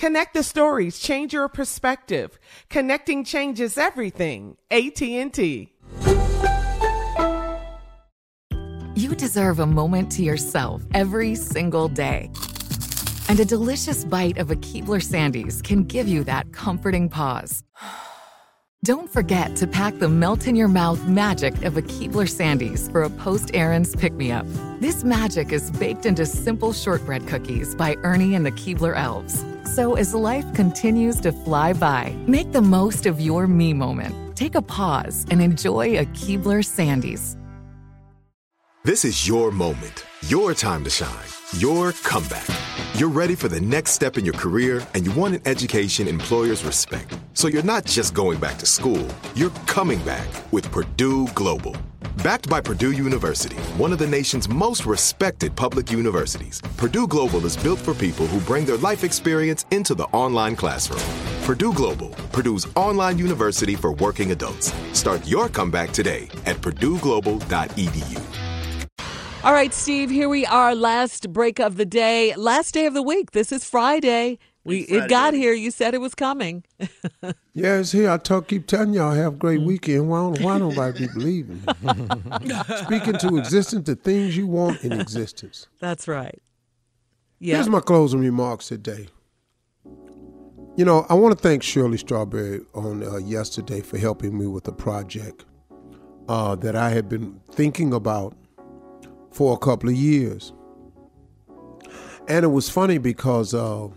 Connect the stories, change your perspective. Connecting changes everything. AT&T. You deserve a moment to yourself every single day. And a delicious bite of a Keebler Sandies can give you that comforting pause. Don't forget to pack the melt in your mouth magic of a Keebler Sandies for a post errands pick me up. This magic is baked into simple shortbread cookies by Ernie and the Keebler Elves. So as life continues to fly by, make the most of your me moment. Take a pause and enjoy a Keebler Sandies. This is your moment, your time to shine, your comeback. You're ready for the next step in your career and you want an education employers respect. So you're not just going back to school, you're coming back with Purdue Global. Backed by Purdue University, one of the nation's most respected public universities, Purdue Global is built for people who bring their life experience into the online classroom. Purdue Global, Purdue's online university for working adults. Start your comeback today at purdueglobal.edu. All right, Steve, here we are, last break of the day, last day of the week. This is Friday. We it got here. You said it was coming. yeah, it's here. I talk, keep telling y'all, have a great weekend. Why don't, why don't I be believing? Speaking to existence, the things you want in existence. That's right. Yeah. Here's my closing remarks today. You know, I want to thank Shirley Strawberry on uh, yesterday for helping me with a project uh, that I had been thinking about for a couple of years. And it was funny because uh,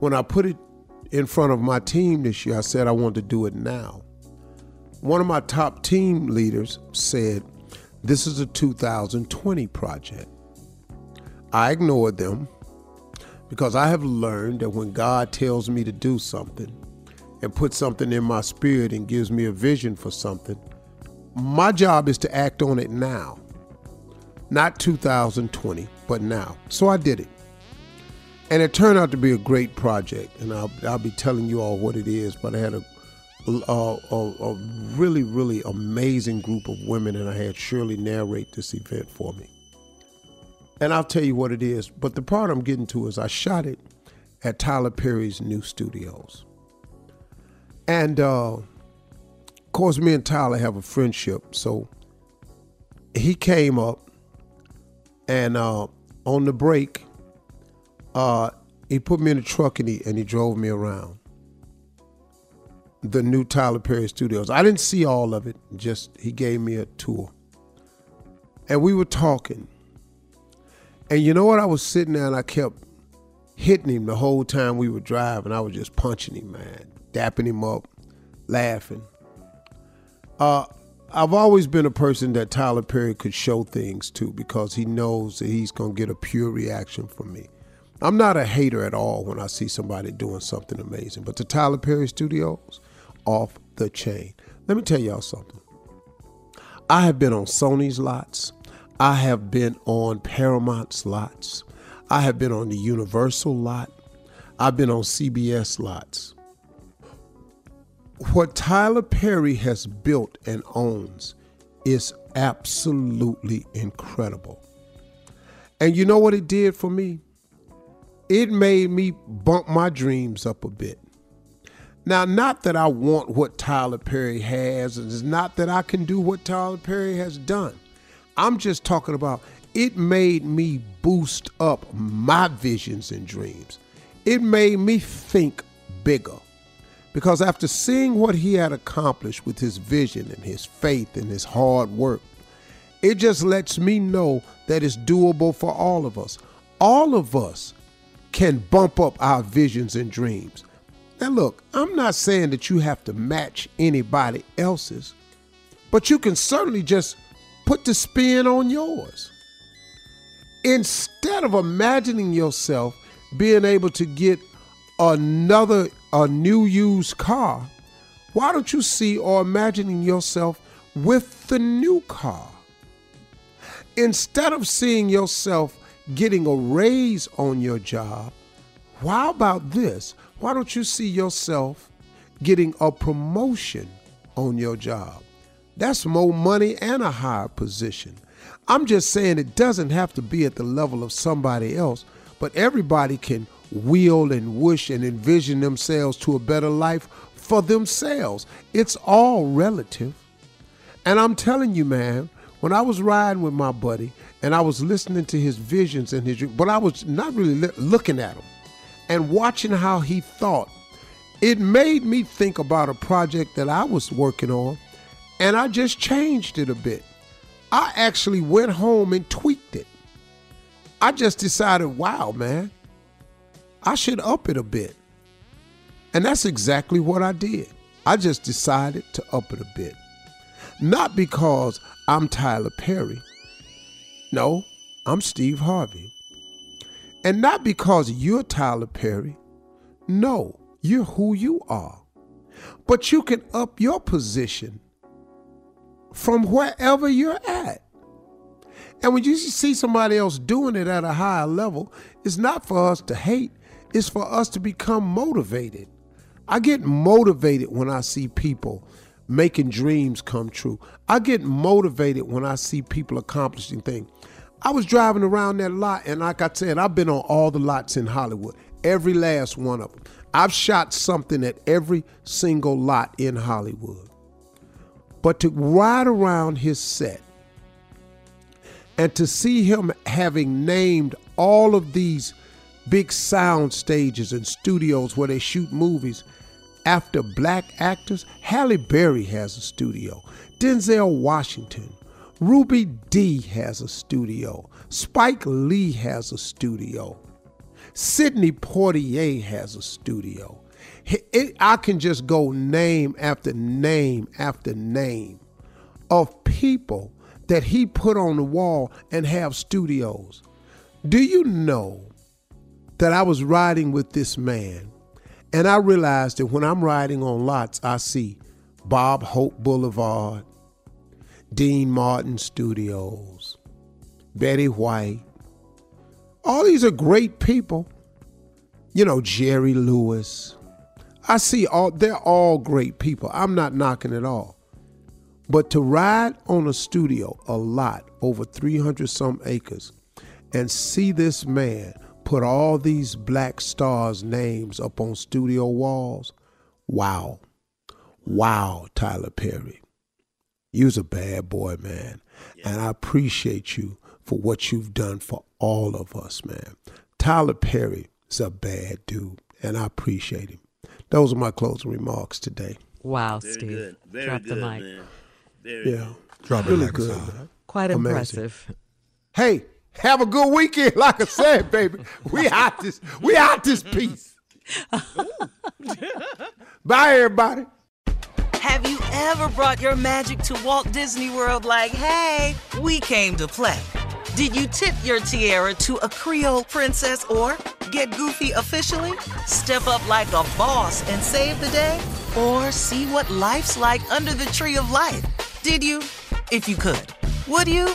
when I put it in front of my team this year, I said I wanted to do it now. One of my top team leaders said, This is a 2020 project. I ignored them because I have learned that when God tells me to do something and puts something in my spirit and gives me a vision for something, my job is to act on it now. Not 2020, but now. So I did it. And it turned out to be a great project. And I'll, I'll be telling you all what it is, but I had a, a, a, really, really amazing group of women, and I had Shirley narrate this event for me. And I'll tell you what it is. But the part I'm getting to is I shot it at Tyler Perry's new studios. And uh, of course, me and Tyler have a friendship. So he came up and uh, on the break, uh, he put me in a truck and he and he drove me around the new Tyler Perry Studios. I didn't see all of it. Just he gave me a tour, and we were talking. And you know what? I was sitting there and I kept hitting him the whole time we were driving. I was just punching him, man, dapping him up, laughing. Uh, I've always been a person that Tyler Perry could show things to because he knows that he's going to get a pure reaction from me. I'm not a hater at all when I see somebody doing something amazing, but the Tyler Perry Studios, off the chain. Let me tell y'all something. I have been on Sony's lots. I have been on Paramount's lots. I have been on the Universal lot. I've been on CBS lots. What Tyler Perry has built and owns is absolutely incredible. And you know what it did for me? It made me bump my dreams up a bit. Now, not that I want what Tyler Perry has, and it's not that I can do what Tyler Perry has done. I'm just talking about it made me boost up my visions and dreams. It made me think bigger. Because after seeing what he had accomplished with his vision and his faith and his hard work, it just lets me know that it's doable for all of us. All of us can bump up our visions and dreams. Now, look, I'm not saying that you have to match anybody else's, but you can certainly just put the spin on yours. Instead of imagining yourself being able to get another a new used car, why don't you see or imagining yourself with the new car? Instead of seeing yourself getting a raise on your job, why about this? Why don't you see yourself getting a promotion on your job? That's more money and a higher position. I'm just saying it doesn't have to be at the level of somebody else, but everybody can will and wish and envision themselves to a better life for themselves. It's all relative. And I'm telling you, man, when I was riding with my buddy and I was listening to his visions and his, but I was not really looking at him and watching how he thought, it made me think about a project that I was working on and I just changed it a bit. I actually went home and tweaked it. I just decided, wow, man, I should up it a bit. And that's exactly what I did. I just decided to up it a bit. Not because I'm Tyler Perry. No, I'm Steve Harvey. And not because you're Tyler Perry. No, you're who you are. But you can up your position from wherever you're at. And when you see somebody else doing it at a higher level, it's not for us to hate, it's for us to become motivated. I get motivated when I see people making dreams come true. I get motivated when I see people accomplishing things. I was driving around that lot, and like I said, I've been on all the lots in Hollywood, every last one of them. I've shot something at every single lot in Hollywood. But to ride around his set and to see him having named all of these big sound stages and studios where they shoot movies after black actors. Halle Berry has a studio. Denzel Washington. Ruby Dee has a studio. Spike Lee has a studio. Sidney Poitier has a studio. It, I can just go name after name after name of people that he put on the wall and have studios. Do you know that I was riding with this man, and I realized that when I'm riding on lots, I see Bob Hope Boulevard, Dean Martin Studios, Betty White. All these are great people. You know, Jerry Lewis. I see all, they're all great people. I'm not knocking it all. But to ride on a studio, a lot, over 300 some acres, and see this man put all these black stars' names up on studio walls. Wow. Wow, Tyler Perry. You's a bad boy, man. Yeah. And I appreciate you for what you've done for all of us, man. Tyler Perry is a bad dude, and I appreciate him. Those are my closing remarks today. Wow, Very Steve. Good. Very Drop good, the mic. Man. Very yeah. Good. Drop really it good. Quite Amazing. impressive. Hey, have a good weekend. Like I said, baby, we out this we out this piece. Bye, everybody. Have you ever brought your magic to Walt Disney World like, hey, we came to play? Did you tip your tiara to a Creole princess or get goofy officially? Step up like a boss and save the day? Or see what life's like under the tree of life? Did you? If you could. Would you?